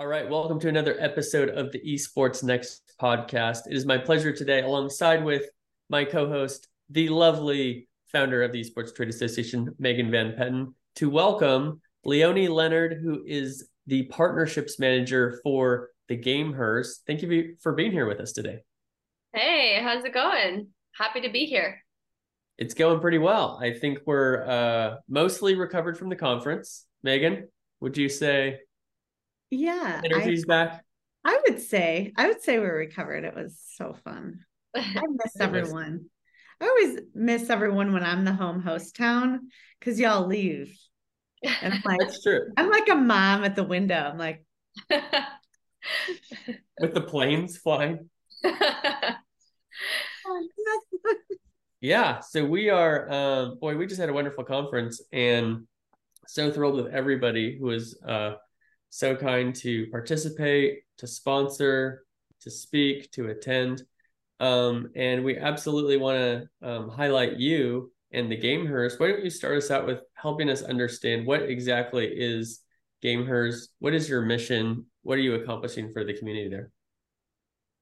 All right, welcome to another episode of the Esports Next podcast. It is my pleasure today, alongside with my co-host, the lovely founder of the Esports Trade Association, Megan Van Petten, to welcome Leonie Leonard, who is the partnerships manager for the Gamehers. Thank you for being here with us today. Hey, how's it going? Happy to be here. It's going pretty well. I think we're uh, mostly recovered from the conference. Megan, would you say? Yeah, energy's I, back. I would say. I would say we're recovered. It was so fun. I miss everyone. I always miss everyone when I'm the home host town because y'all leave. And I'm like, That's true. I'm like a mom at the window. I'm like, with the planes flying. yeah. So we are, um, boy, we just had a wonderful conference and so thrilled with everybody who was uh, so kind to participate, to sponsor, to speak, to attend. Um, and we absolutely want to um, highlight you and the Gamehers. Why don't you start us out with helping us understand what exactly is Gamehers? What is your mission? What are you accomplishing for the community there?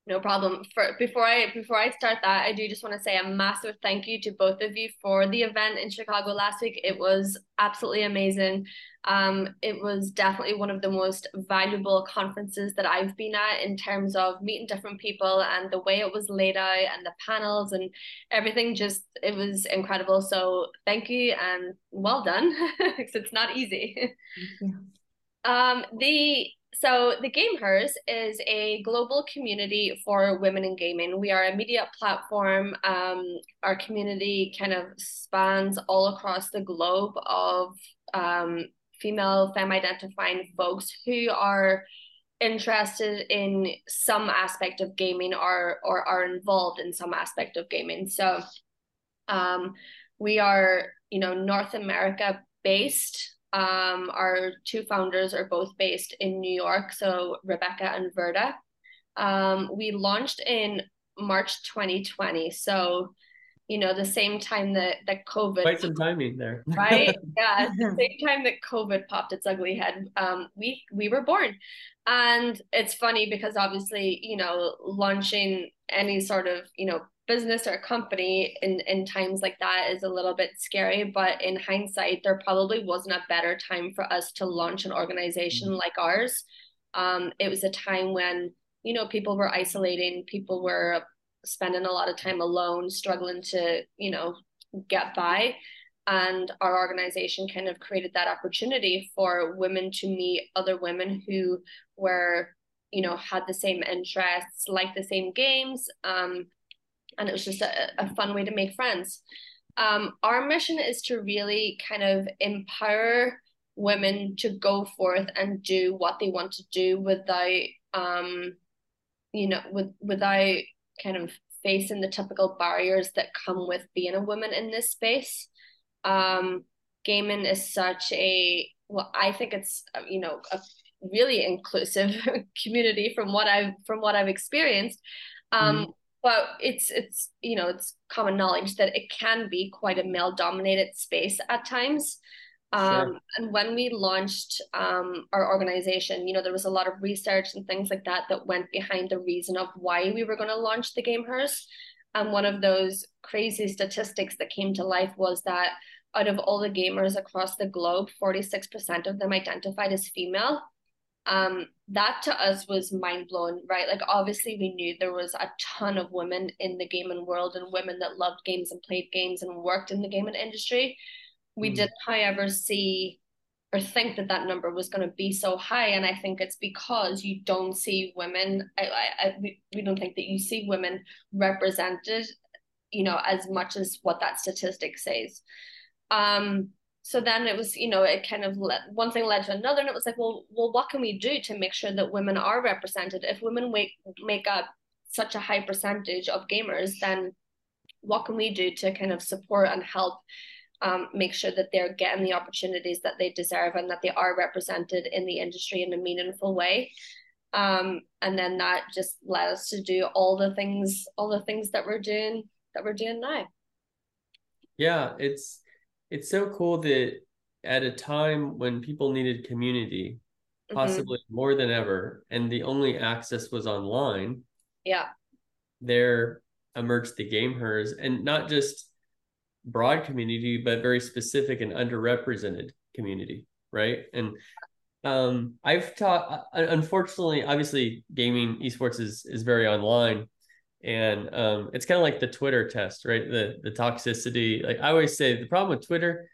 No problem. For before I before I start that, I do just want to say a massive thank you to both of you for the event in Chicago last week. It was absolutely amazing. Um, it was definitely one of the most valuable conferences that I've been at in terms of meeting different people and the way it was laid out and the panels and everything. Just it was incredible. So thank you and well done because it's not easy. Um, the so the game Gamehers is a global community for women in gaming. We are a media platform. Um, our community kind of spans all across the globe of um, female femme identifying folks who are interested in some aspect of gaming or or are involved in some aspect of gaming. So um, we are, you know, North America based um, our two founders are both based in New York, so Rebecca and Verda. Um, we launched in March 2020, so you know the same time that that COVID quite some timing there, right? yeah, the same time that COVID popped its ugly head, um, we we were born, and it's funny because obviously you know launching any sort of you know business or company in in times like that is a little bit scary but in hindsight there probably wasn't a better time for us to launch an organization like ours. Um, it was a time when you know people were isolating people were spending a lot of time alone struggling to you know get by and our organization kind of created that opportunity for women to meet other women who were you know had the same interests like the same games um, and it was just a, a fun way to make friends. Um, our mission is to really kind of empower women to go forth and do what they want to do without um you know with without kind of facing the typical barriers that come with being a woman in this space. Um gaming is such a well i think it's you know a really inclusive community from what i've from what i've experienced. Um mm but it's it's you know it's common knowledge that it can be quite a male dominated space at times. Um, sure. and when we launched um, our organization you know there was a lot of research and things like that that went behind the reason of why we were going to launch the Gamehers and one of those crazy statistics that came to life was that out of all the gamers across the globe 46% of them identified as female um, that to us was mind blowing, right? Like obviously we knew there was a ton of women in the gaming world and women that loved games and played games and worked in the gaming industry. We mm. didn't, however, see or think that that number was going to be so high, and I think it's because you don't see women. I, I, I we, we don't think that you see women represented, you know, as much as what that statistic says. Um, so then it was you know it kind of led, one thing led to another and it was like well well what can we do to make sure that women are represented? If women make make up such a high percentage of gamers then what can we do to kind of support and help um, make sure that they're getting the opportunities that they deserve and that they are represented in the industry in a meaningful way? Um, and then that just led us to do all the things all the things that we're doing that we're doing now. Yeah it's it's so cool that at a time when people needed community possibly mm-hmm. more than ever, and the only access was online. Yeah. There emerged the Gamehers, and not just broad community, but very specific and underrepresented community, right? And um, I've taught. Uh, unfortunately, obviously, gaming esports is is very online, and um, it's kind of like the Twitter test, right? The the toxicity. Like I always say, the problem with Twitter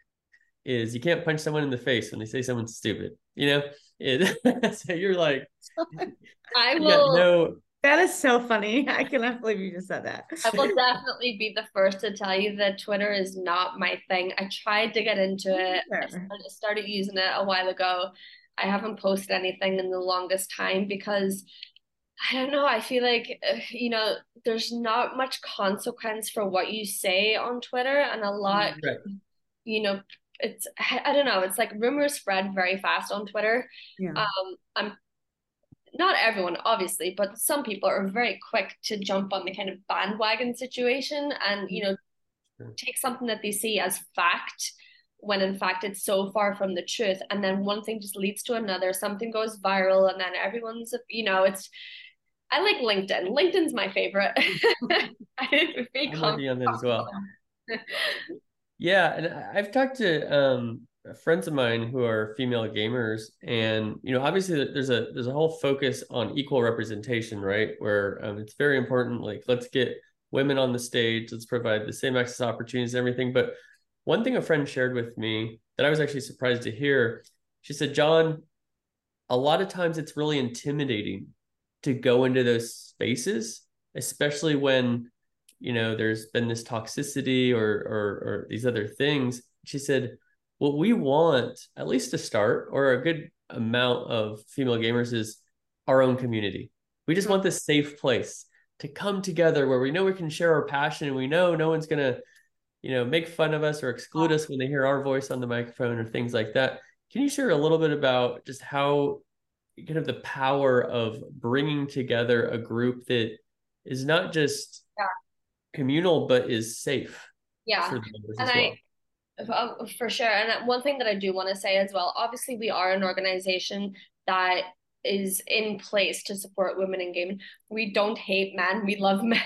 is you can't punch someone in the face when they say someone's stupid. You know, it, so you're like, I will. No, that is so funny. I cannot believe you just said that. I will definitely be the first to tell you that Twitter is not my thing. I tried to get into it. I started using it a while ago. I haven't posted anything in the longest time because I don't know. I feel like, uh, you know, there's not much consequence for what you say on Twitter, and a lot, right. you know, it's, I don't know, it's like rumors spread very fast on Twitter. Yeah. Um, I'm not everyone, obviously, but some people are very quick to jump on the kind of bandwagon situation and, you know, take something that they see as fact when in fact it's so far from the truth. And then one thing just leads to another, something goes viral, and then everyone's, you know, it's, I like LinkedIn. LinkedIn's my favorite. I didn't I'm on that as well. yeah, and I've talked to um, friends of mine who are female gamers and you know obviously there's a there's a whole focus on equal representation right where um, it's very important like let's get women on the stage let's provide the same access opportunities and everything but one thing a friend shared with me that i was actually surprised to hear she said john a lot of times it's really intimidating to go into those spaces especially when you know there's been this toxicity or or, or these other things she said what we want, at least to start, or a good amount of female gamers, is our own community. We just want this safe place to come together where we know we can share our passion and we know no one's gonna, you know, make fun of us or exclude us when they hear our voice on the microphone or things like that. Can you share a little bit about just how kind of the power of bringing together a group that is not just yeah. communal but is safe? Yeah, and well? I uh, for sure. And one thing that I do want to say as well, obviously we are an organization that is in place to support women in gaming. We don't hate men, we love men.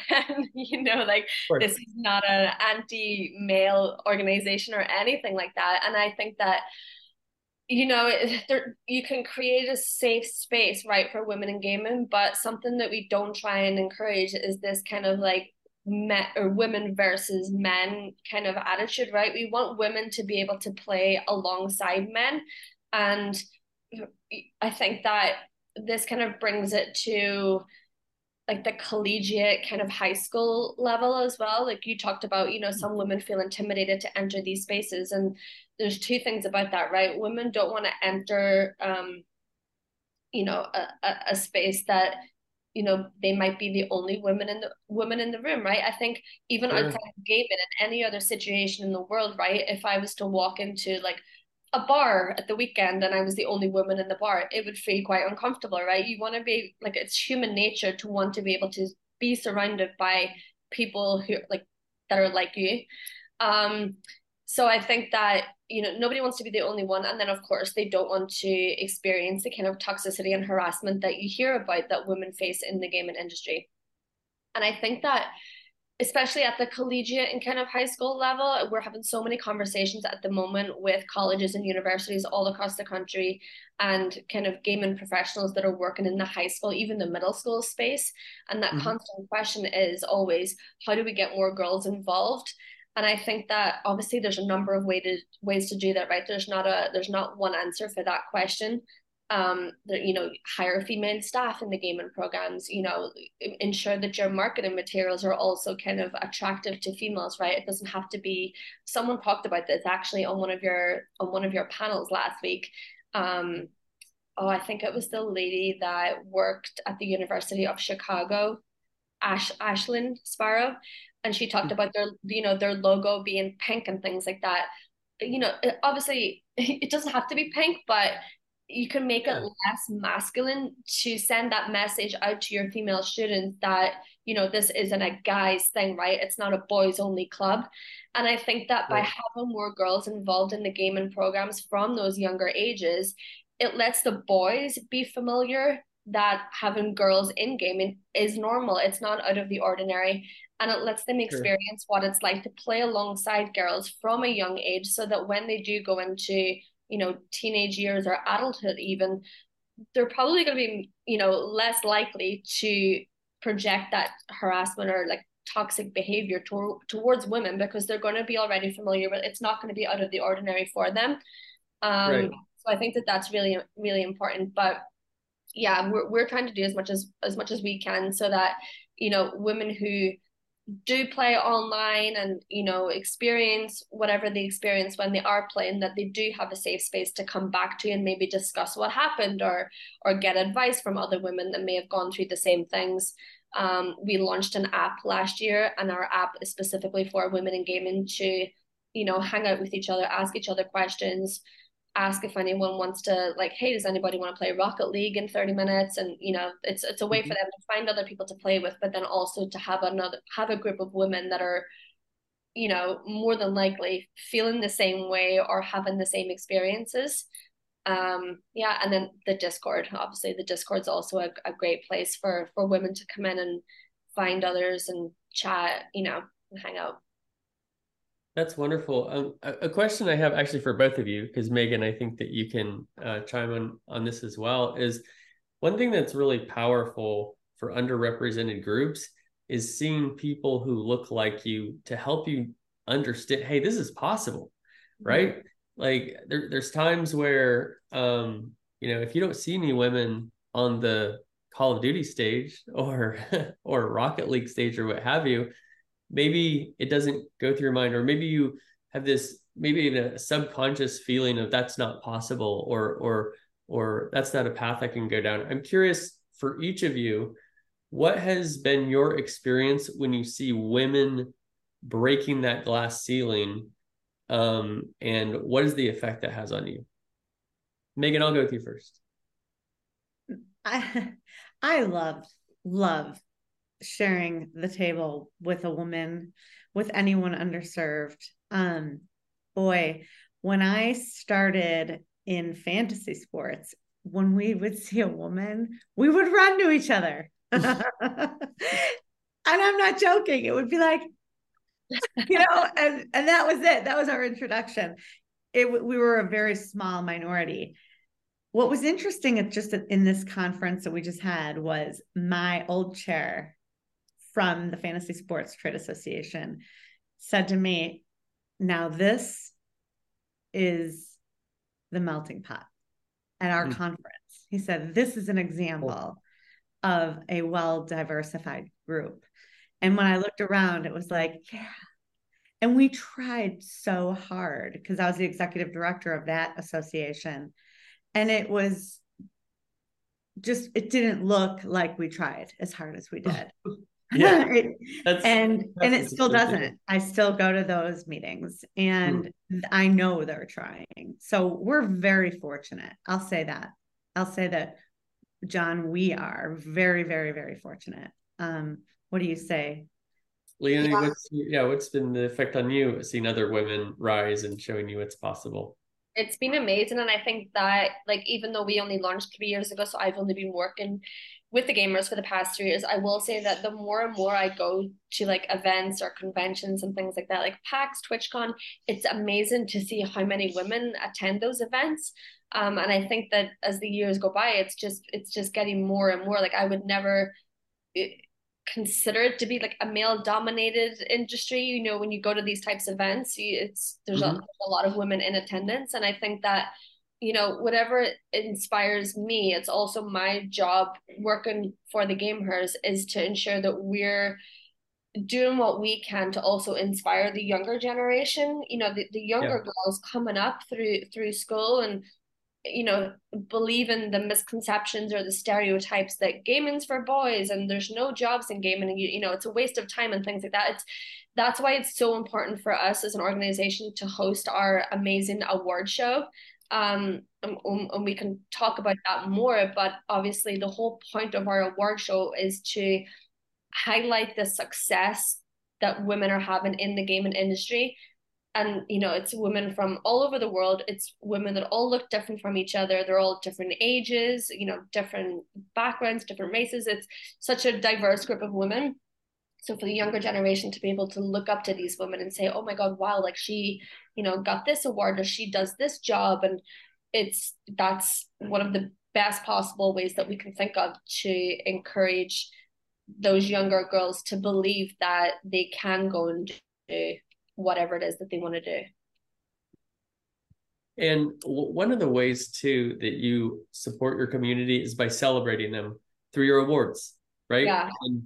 you know, like this is not an anti-male organization or anything like that. And I think that you know, there you can create a safe space, right, for women in gaming, but something that we don't try and encourage is this kind of like men or women versus men kind of attitude, right? We want women to be able to play alongside men. And uh, I think that this kind of brings it to like the collegiate kind of high school level as well. Like you talked about, you know, some women feel intimidated to enter these spaces. And there's two things about that, right? Women don't want to enter um, you know, a, a space that you know they might be the only women in the women in the room right i think even outside of gaming in any other situation in the world right if i was to walk into like a bar at the weekend and i was the only woman in the bar it would feel quite uncomfortable right? You want to be like it's human nature to want to be able to be surrounded by people who like that are like you. Um so i think that you know nobody wants to be the only one and then of course they don't want to experience the kind of toxicity and harassment that you hear about that women face in the gaming industry. And i think that especially at the collegiate and kind of high school level we're having so many conversations at the moment with colleges and universities all across the country and kind of gaming professionals that are working in the high school even the middle school space and that mm-hmm. constant question is always how do we get more girls involved and I think that obviously there's a number of way to, ways to do that, right? There's not a there's not one answer for that question. Um, you know, hire female staff in the gaming programs. You know, ensure that your marketing materials are also kind of attractive to females, right? It doesn't have to be. Someone talked about this actually on one of your on one of your panels last week. Um, oh, I think it was the lady that worked at the University of Chicago, Ash Ashlyn Sparrow, and she talked mm. about their you know their logo being pink and things like that you know obviously it doesn't have to be pink but you can make it less masculine to send that message out to your female students that you know this isn't a guy's thing right it's not a boys only club and i think that by having more girls involved in the gaming programs from those younger ages it lets the boys be familiar that having girls in gaming is normal. It's not out of the ordinary. And it lets them experience sure. what it's like to play alongside girls from a young age so that when they do go into, you know, teenage years or adulthood, even, they're probably going to be, you know, less likely to project that harassment or like toxic behavior to- towards women because they're going to be already familiar with it's not going to be out of the ordinary for them. Um, right. So I think that that's really, really important. But yeah we're, we're trying to do as much as as much as we can so that you know women who do play online and you know experience whatever they experience when they are playing that they do have a safe space to come back to and maybe discuss what happened or or get advice from other women that may have gone through the same things. Um, we launched an app last year and our app is specifically for women in gaming to you know hang out with each other ask each other questions ask if anyone wants to like hey does anybody want to play rocket league in 30 minutes? And you know it's it's a way mm-hmm. for them to find other people to play with but then also to have another have a group of women that are you know more than likely feeling the same way or having the same experiences. Um yeah and then the discord. Obviously the discord's also a, a great place for for women to come in and find others and chat you know and hang out that's wonderful. Um, a, a, question I have actually for both of you, because Megan, I think that you can uh, chime in on this as well, is one thing that's really powerful for underrepresented groups is seeing people who look like you to help you understand, hey, this is possible, mm-hmm. right? Mm-hmm. Like there, there's times where, um, you know, if you don't see any women on the Call of Duty stage or or Rocket League stage or what have you, maybe it doesn't go through your mind or maybe you have this maybe even a subconscious feeling of that's not possible or or or that's not a path i can go down. I'm curious for each of you what has been your experience when you see women breaking that glass ceiling um, and what is the effect that has on you? Megan i'll go with you first. I i love love sharing the table with a woman, with anyone underserved. Um, boy, when I started in fantasy sports, when we would see a woman, we would run to each other. and I'm not joking. It would be like, you know, and, and that was it. That was our introduction. It we were a very small minority. What was interesting at just in this conference that we just had was my old chair from the Fantasy Sports Trade Association said to me, Now, this is the melting pot at our mm. conference. He said, This is an example of a well diversified group. And when I looked around, it was like, Yeah. And we tried so hard because I was the executive director of that association. And it was just, it didn't look like we tried as hard as we did. yeah. That's, and that's and it still doesn't. I still go to those meetings and mm. i know they're trying. So we're very fortunate. I'll say that. I'll say that john we are very very very fortunate. Um what do you say? Leonie yeah. what's yeah what's been the effect on you seeing other women rise and showing you it's possible? It's been amazing and i think that like even though we only launched three years ago so i've only been working with the Gamehers for the past three years, I will say that the more and more I go to like events or conventions and things like that, like PAX, TwitchCon, it's amazing to see how many women attend those events. Um, and I think that as the years go by, it's just it's just getting more and more. Like I would never eh, consider it to be like a male dominated industry. You know, when you go to these types of events, you it's there's mm-hmm. a, a lot of women in attendance, and I think that you know whatever inspires me it's also my job working for the Gamehers is to ensure that we're doing what we can to also inspire the younger generation you know the, the younger yeah. girls coming up through through school and you know believe in the misconceptions or the stereotypes that gaming's for boys and there's no jobs in gaming and you, you know it's a waste of time and things like that it's that's why it's so important for us as an organization to host our amazing award show um, and, and we can talk about that more. But obviously, the whole point of our award show is to highlight the success that women are having in the gaming industry. And you know it's women from all over the world. It's women that all look different from each other. They're all different ages you know different backgrounds different races. It's such a diverse group of women so for the younger generation to be able to look up to these women and say oh my god wow like she you know got this award or she does this job and it's that's one of the best possible ways that we can think of to encourage those younger girls to believe that they can go and do whatever it is that they want to do. And one of the ways too that you support your community is by celebrating them through your awards, right? Yeah. And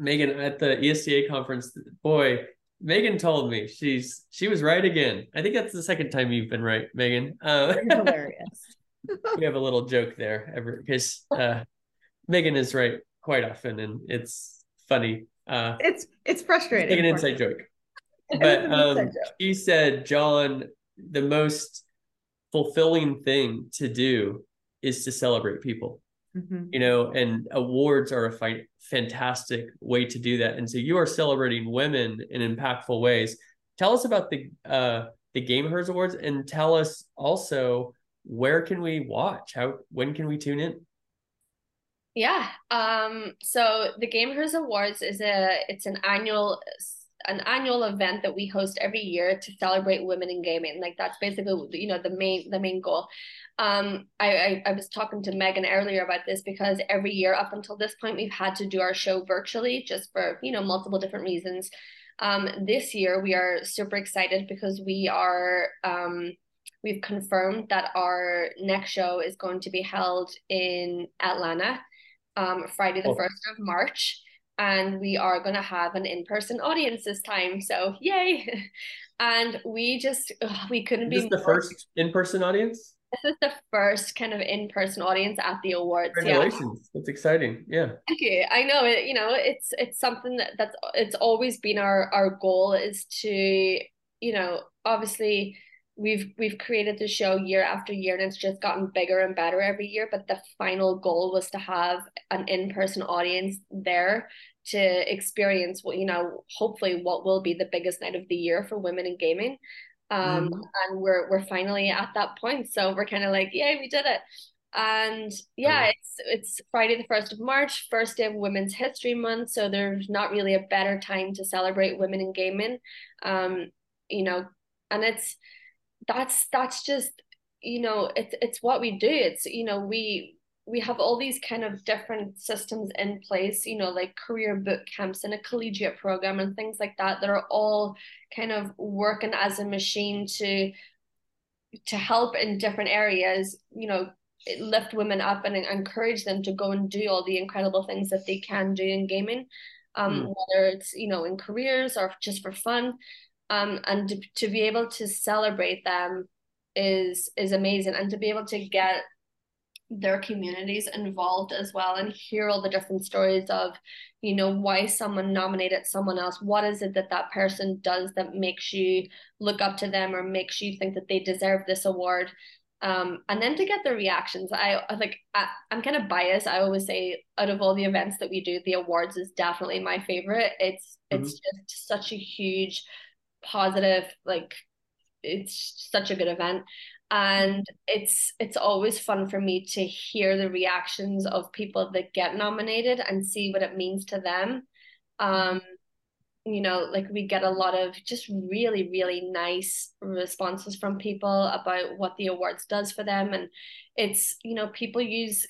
Megan at the ESCA conference, boy, Megan told me she's she was right again. I think that's the second time you've been right, Megan. Uh, hilarious. we have a little joke there, ever because uh, Megan is right quite often, and it's funny. Uh, it's it's frustrating. Like an inside joke but um, she said, John, the most fulfilling thing to do is to celebrate people. Mm-hmm. You know, and awards are a fi- fantastic way to do that. And so you are celebrating women in impactful ways. Tell us about the uh, the Game Gamehers Awards, and tell us also where can we watch? How when can we tune in? Yeah. Um. So the Game Gamehers Awards is a it's an annual an annual event that we host every year to celebrate women in gaming. Like that's basically you know the main the main goal. Um, I, I, I was talking to Megan earlier about this because every year up until this point we've had to do our show virtually just for you know multiple different reasons. Um, this year we are super excited because we are um, we've confirmed that our next show is going to be held in Atlanta, um, Friday the oh. first of March and we are going to have an in-person audience this time so yay. And we just ugh, we couldn't is be the first in-person audience? This is the first kind of in-person audience at the awards congratulations yeah. that's exciting yeah. Thank you. I know it you know it's it's something that that's it's always been our our goal is to you know obviously we've we've created the show year after year and it's just gotten bigger and better every year but the final goal was to have an in-person audience there to experience what you know hopefully what will be the biggest night of the year for women in gaming. Um mm. and we're we're finally at that point so we're kind of like yay we did it. And yeah it's it's friday the 1st of march first day of women's history month so there's not really a better time to celebrate women in gaming. Um you know and it's that's that's just you know it's it's what we do it's you know we we have all these kind of different systems in place, you know, like career boot camps and a collegiate program and things like that that are all kind of working as a machine to to help in different areas, you know, lift women up and encourage them to go and do all the incredible things that they can do in gaming, um, mm. whether it's you know in careers or just for fun, um, and to, to be able to celebrate them is is amazing, and to be able to get their communities involved as well and hear all the different stories of you know why someone nominated someone else. What is it that that person does that makes you look up to them or makes you think that they deserve this award? Um, and then to get the reactions. I like I, i'm kind of biased. I always say out of all the events that we do the awards is definitely my favorite. It's mm-hmm. it's just such a huge positive like it's such a good event. And it's it's always fun for me to hear the reactions of people that get nominated and see what it means to them. Um you know like we get a lot of just really really nice responses from people about what the awards does for them. And it's you know people use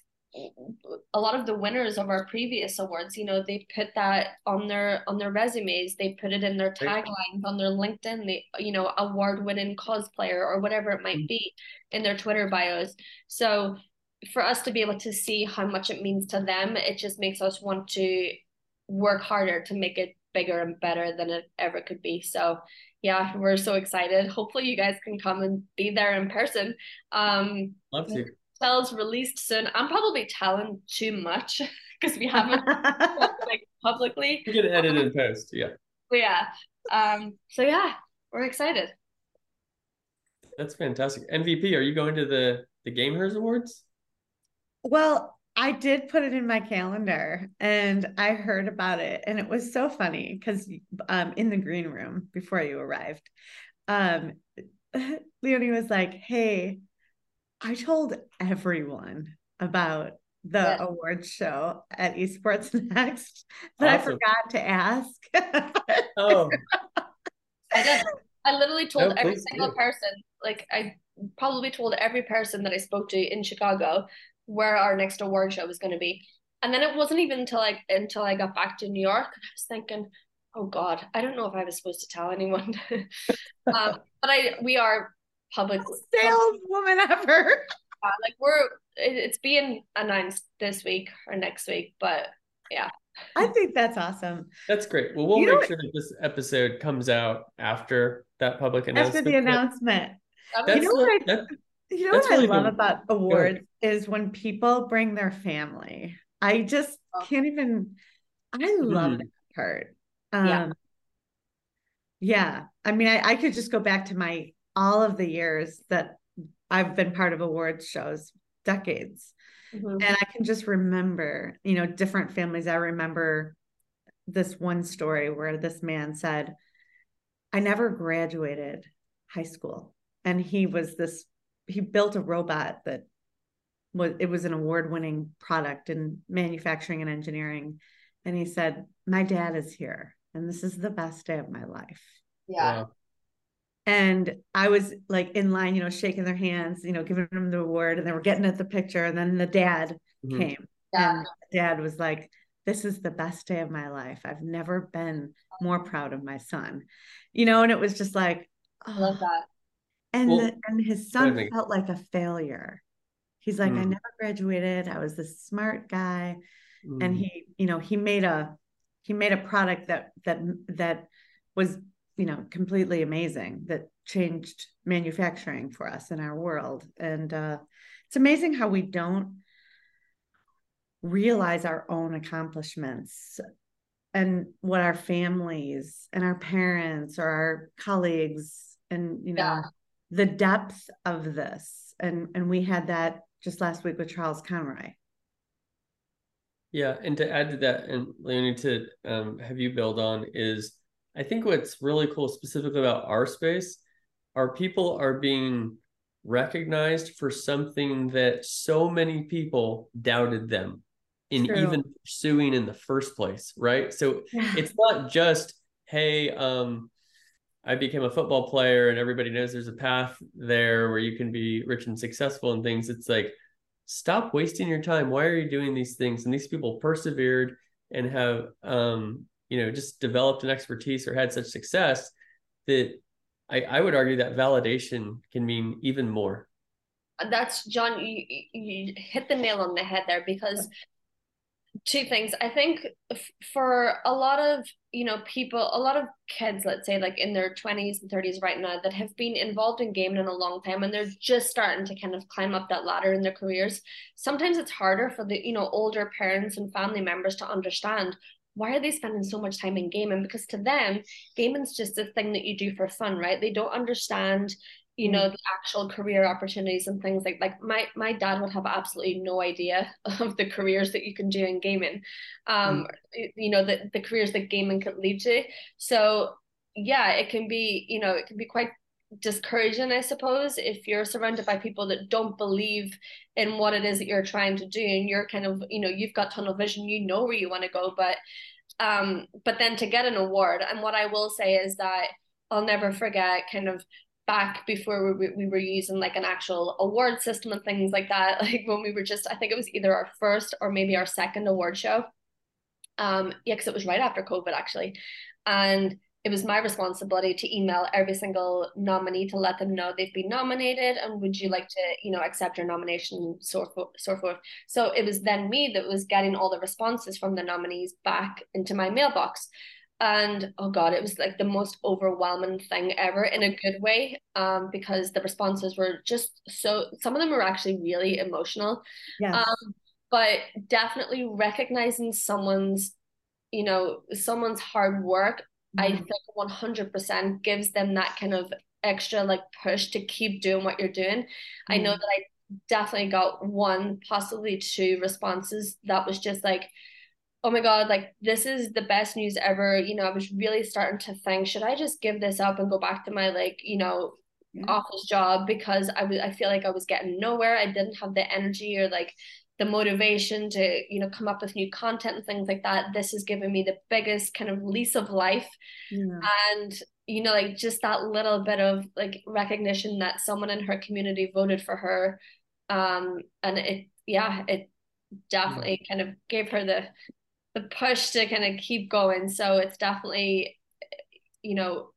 a lot of the winners of our previous awards you know they put that on their on their resumes. They put it in their taglines on their linkedin they you know award winning cosplayer or whatever it might mm. be in their twitter bios. So for us to be able to see how much it means to them it just makes us want to work harder to make it bigger and better than it ever could be. So yeah we're so excited. Hopefully you guys can come and be there in person. Um love to tells released soon. I'm probably telling too much because we haven't like publicly. You can edit in post, yeah. But yeah. Um, so yeah, we're excited. That's fantastic. MVP, are you going to the the Gamehers Awards? Well, I did put it in my calendar and I heard about it and it was so funny because um in the green room before you arrived um, Leonie was like, "Hey, I told everyone about the yeah. award show at Esports Next, but awesome. I forgot to ask." oh, I did. I literally told no, every single do. person. Like I probably told every person that I spoke to in Chicago where our next award show was going to be. And then it wasn't even until like until I got back to New York, I was thinking, oh God, I don't know if I was supposed to tell anyone. um, but I we are public saleswoman ever. Uh, like we're it's being announced this week or next week, but yeah. I think that's awesome. That's great. Well, we'll you make sure that this episode comes out after that public announcement. After the announcement. you know what I, you know what really I love about awards is when people bring their family. I just oh. can't even. I love mm. that part. Um, yeah. Yeah. I mean, I, I could just go back to my all of the years that I've been part of awards shows, decades. Mm-hmm. And I can just remember, you know, different families. I remember this one story where this man said, I never graduated high school. And he was this, he built a robot that was, it was an award winning product in manufacturing and engineering. And he said, My dad is here and this is the best day of my life. Yeah. And I was like in line, you know, shaking their hands, you know, giving them the award, and they were getting at the picture. And then the dad mm-hmm. came, yeah. and dad was like, "This is the best day of my life. I've never been more proud of my son," you know. And it was just like, oh. love that. And well, the, and his son felt like a failure. He's like, mm. I never graduated. I was this smart guy, mm. and he, you know, he made a he made a product that that that was you know completely amazing that changed manufacturing for us in our world. And uh, it's amazing how we don't realize our own accomplishments. And what our families and our parents or our colleagues and you know yeah. the depth of this. And and we had that just last week with Charles Conroy. Yeah, and to add to that, and Leonie, to um, have you build on is I think what's really cool specifically about our space, our people are being recognized for something that so many people doubted them in True. even pursuing in the first place, right? So yeah. it's not just, hey, um, I became a football player and everybody knows there's a path there where you can be rich and successful and things. It's like stop wasting your time. Why are you doing these things? And these people persevered and have, um, you know, just developed an expertise or had such success that I, I would argue that validation can mean even more. That's John. You, you hit the nail on the head there because two things i think f- for a lot of you know people a lot of kids let's say like in their 20s and 30s right now that have been involved in gaming in a long time and they're just starting to kind of climb up that ladder in their careers sometimes it's harder for the you know older parents and family members to understand why are they spending so much time in gaming because to them gaming's just a thing that you do for fun right they don't understand you know mm. the actual career opportunities and things like like my my dad would have absolutely no idea of the careers that you can do in gaming um mm. you know the, the careers that gaming could lead to so yeah it can be you know it can be quite discouraging i suppose if you're surrounded by people that don't believe in what it is that you're trying to do and you're kind of you know you've got tunnel vision you know where you want to go but um but then to get an award and what i will say is that I'll never forget kind of back before we, we were using like an actual award system and things like that like when we were just i think it was either our first or maybe our second award show. Um yeah because it was right after covid actually. And it was my responsibility to email every single nominee to let them know they've been nominated and would you like to you know accept your nomination so forth so forth. So it was then me that was getting all the responses from the nominees back into my mailbox. And oh god it was like the most overwhelming thing ever in a good way um because the responses were just so some of them were actually really emotional. Yeah um but definitely recognizing someone's you know someone's hard work mm-hmm. i think 100% gives them that kind of extra like push to keep doing what you're doing mm-hmm. i know mm-hmm. that i definitely got one possibly two responses that was just like oh my god like this is the best news ever you know i was really starting to think should i just give this up and go back to my like you know yeah. office job because i was i feel like i was getting nowhere i didn't have the energy or like the motivation to you know come up with new content and things like that this has given me the biggest kind of lease of life yeah. and you know like just that little bit of like recognition that someone in her community voted for her um and it yeah it definitely yeah. kind of gave her the the push to kind of keep going. So it's definitely, you know,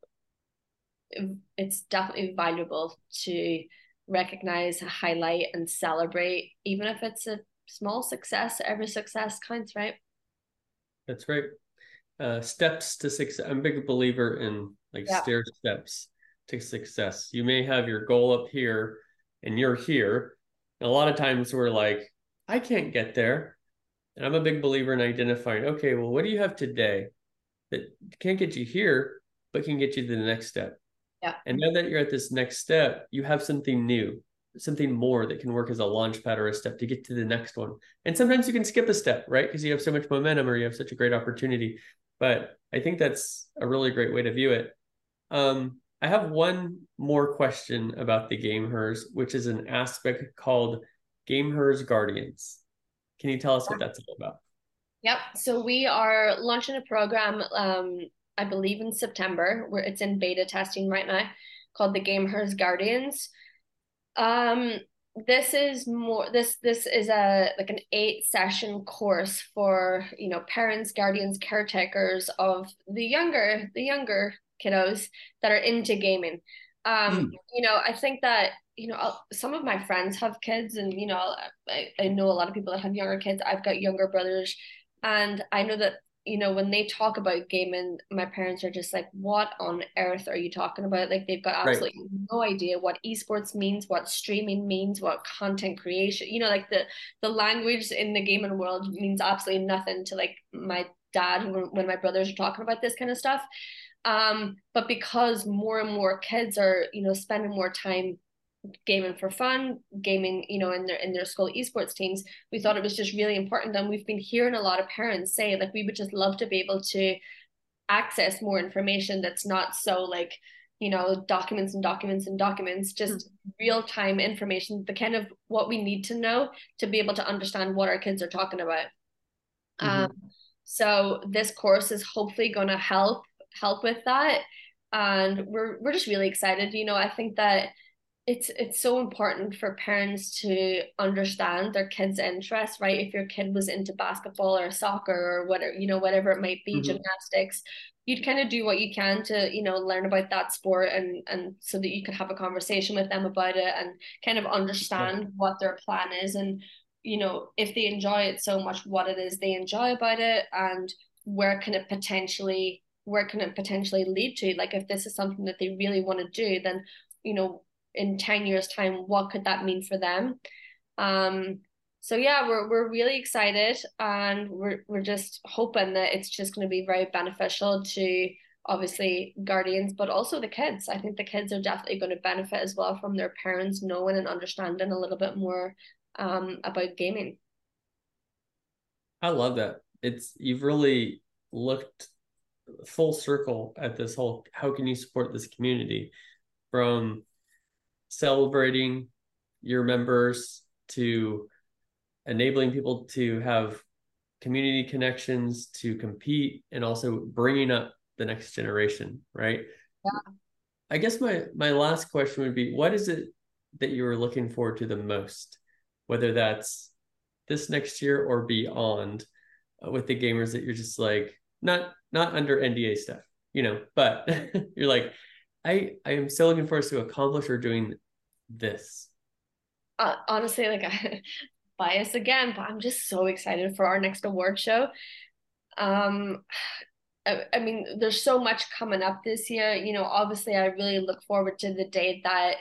it's definitely valuable to recognize, highlight, and celebrate, even if it's a small success. Every success counts, right? That's right. Uh, steps to success. I'm a big believer in like yeah. stair steps to success. You may have your goal up here, and you're here. And a lot of times we're like, I can't get there. And I'm a big believer in identifying, okay, well, what do you have today that can't get you here, but can get you to the next step? Yeah. And now that you're at this next step, you have something new, something more that can work as a launch pad or a step to get to the next one. And sometimes you can skip a step, right? Because you have so much momentum or you have such a great opportunity. But I think that's a really great way to view it. Um, I have one more question about the Gamehers, which is an aspect called Gamehers Guardians. Can you tell us what that's all about? Yep. So we are launching a program, um, I believe in September, where it's in beta testing right now, called the Gamehers Guardians. Um, this is more this this is a like an eight session course for you know parents guardians caretakers of the younger the younger kiddos that are into gaming um mm. you know i think that you know, I'll, some of my friends have kids, and you know, I, I know a lot of people that have younger kids. I've got younger brothers, and I know that you know when they talk about gaming, my parents are just like, "What on earth are you talking about?" Like they've got absolutely right. no idea what esports means, what streaming means, what content creation. You know, like the the language in the gaming world means absolutely nothing to like my dad when, when my brothers are talking about this kind of stuff. Um, but because more and more kids are, you know, spending more time gaming for fun, gaming, you know, in their in their school esports teams, we thought it was just really important. And we've been hearing a lot of parents say like we would just love to be able to access more information that's not so like you know documents and documents and documents just mm-hmm. real time information the kind of what we need to know to be able to understand what our kids are talking about mm-hmm. um so this course is hopefully going to help help with that and we're we're just really excited you know i think that it's it's so important for parents to understand their kids' interests, right? If your kid was into basketball or soccer or whatever, you know, whatever it might be, mm-hmm. gymnastics, you'd kind of do what you can to, you know, learn about that sport and and so that you could have a conversation with them about it and kind of understand yeah. what their plan is and you know, if they enjoy it so much, what it is they enjoy about it and where can it potentially where can it potentially lead to? Like if this is something that they really want to do, then you know in 10 years time what could that mean for them? Um so yeah we're we're really excited and we're we're just hoping that it's just going to be very beneficial to obviously guardians but also the kids. I think the kids are definitely going to benefit as well from their parents knowing and understanding a little bit more um about gaming. I love that. It's you've really looked full circle at this whole how can you support this community? From celebrating your members to enabling people to have community connections to compete and also bringing up the next generation right yeah. i guess my my last question would be what is it that you are looking forward to the most whether that's this next year or beyond uh, with the Gamehers that you're just like not not under nda stuff you know but you're like i i am so looking forward to accomplish or doing this? Uh, honestly, like I bias again, but I'm just so excited for our next award show. Um, I, I mean, there's so much coming up this year. You know, obviously, I really look forward to the day that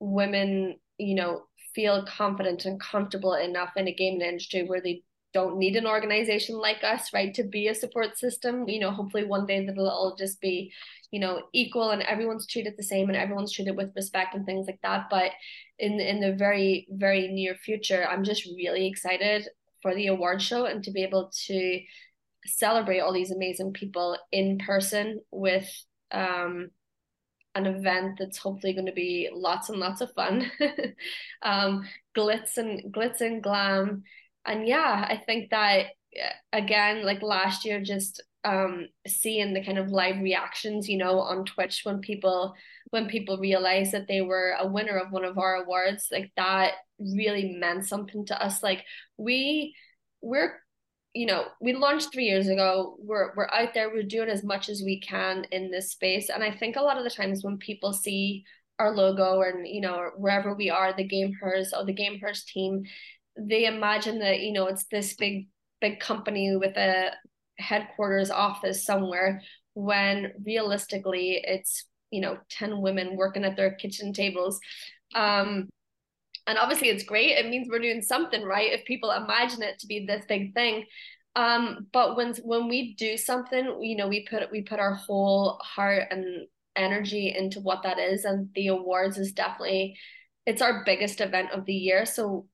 women, you know, feel confident and comfortable enough in a gaming industry where they don't need an organization like us, right, to be a support system. You know, hopefully one day that it'll all just be, you know, equal and everyone's treated the same and everyone's treated with respect and things like that. But in in the very very near future, I'm just really excited for the award show and to be able to celebrate all these amazing people in person with um, an event that's hopefully going to be lots and lots of fun, um, glitz and glitz and glam, and yeah, I think that again, like last year, just um, seeing the kind of live reactions, you know, on Twitch when people when people realized that they were a winner of one of our awards, like that really meant something to us. Like we we're you know, we launched three years ago. We're we're out there. We're doing as much as we can in this space, and I think a lot of the times when people see our logo and you know wherever we are, the Gamehers or the Gamehers team, they imagine that you know it's this big big company with a headquarters office somewhere. When realistically, it's you know ten women working at their kitchen tables. Um, and obviously it's great it means we're doing something right if people imagine it to be this big thing um but when when we do something you know we put we put our whole heart and energy into what that is and the awards is definitely it's our biggest event of the year so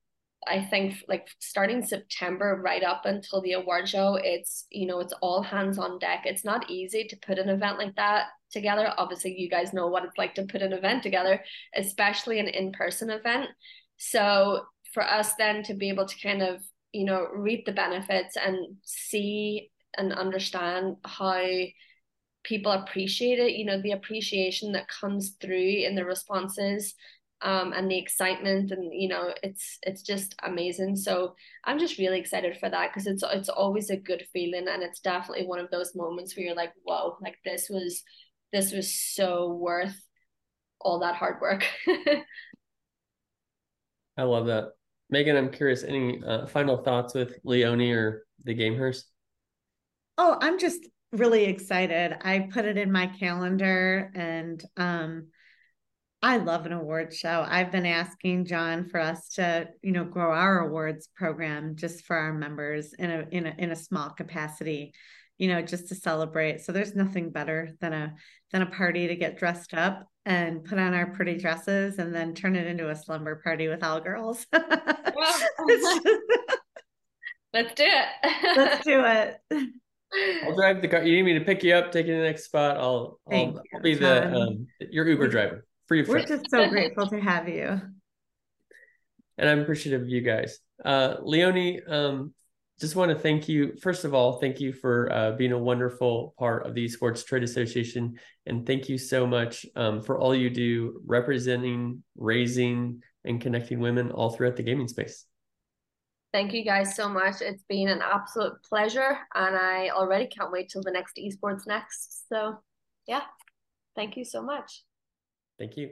I think like starting September right up until the award show, it's you know it's all hands on deck. It's not easy to put an event like that together. Obviously, you guys know what it's like to put an event together, especially an in person event. So for us then to be able to kind of, you know, reap the benefits and see and understand how people appreciate it, you know, the appreciation that comes through in the responses um, and the excitement and you know it's it's just amazing so i'm just really excited for that because it's it's always a good feeling and it's definitely one of those moments where you're like whoa like this was this was so worth all that hard work I love that. Megan, I'm curious, any uh, final thoughts with Leonie or the Gamehers? Oh, I'm just really excited. I put it in my calendar and um I love an award show. I've been asking John for us to, you know, grow our awards program just for our members in a in a in a small capacity, you know, just to celebrate. So there's nothing better than a than a party to get dressed up and put on our pretty dresses and then turn it into a slumber party with all girls. just... Let's do it. Let's do it. I'll drive the car. You need me to pick you up, take you to the next spot. I'll I'll, I'll, be the um, your Uber driver. Free We're just so grateful to have you. And I'm appreciative of you guys. Uh Leonie, um, just want to thank you. First of all, thank you for uh, being a wonderful part of the Esports Trade Association. And thank you so much um, for all you do representing, raising, and connecting women all throughout the gaming space. Thank you guys so much. It's been an absolute pleasure. And I already can't wait till the next EsportsNext. So, yeah, thank you so much. Thank you.